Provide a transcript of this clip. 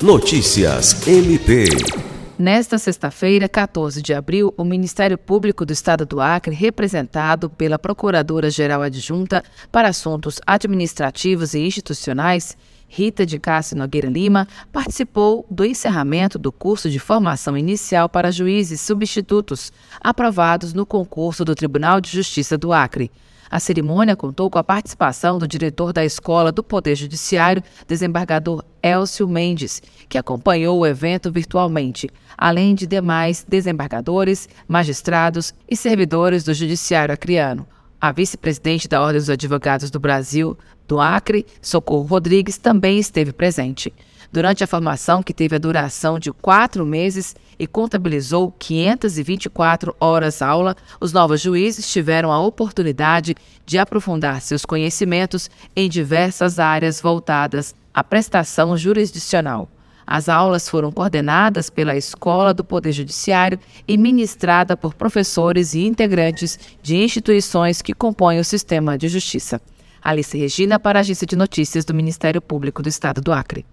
Notícias MP. Nesta sexta-feira, 14 de abril, o Ministério Público do Estado do Acre, representado pela Procuradora-Geral Adjunta para Assuntos Administrativos e Institucionais, Rita de Cássio Nogueira Lima, participou do encerramento do curso de formação inicial para juízes substitutos, aprovados no concurso do Tribunal de Justiça do Acre. A cerimônia contou com a participação do diretor da Escola do Poder Judiciário, desembargador Elcio Mendes, que acompanhou o evento virtualmente, além de demais desembargadores, magistrados e servidores do Judiciário Acreano. A vice-presidente da Ordem dos Advogados do Brasil, do Acre, Socorro Rodrigues, também esteve presente. Durante a formação, que teve a duração de quatro meses e contabilizou 524 horas aula, os novos juízes tiveram a oportunidade de aprofundar seus conhecimentos em diversas áreas voltadas à prestação jurisdicional. As aulas foram coordenadas pela Escola do Poder Judiciário e ministrada por professores e integrantes de instituições que compõem o sistema de justiça. Alice Regina, para a Agência de Notícias do Ministério Público do Estado do Acre.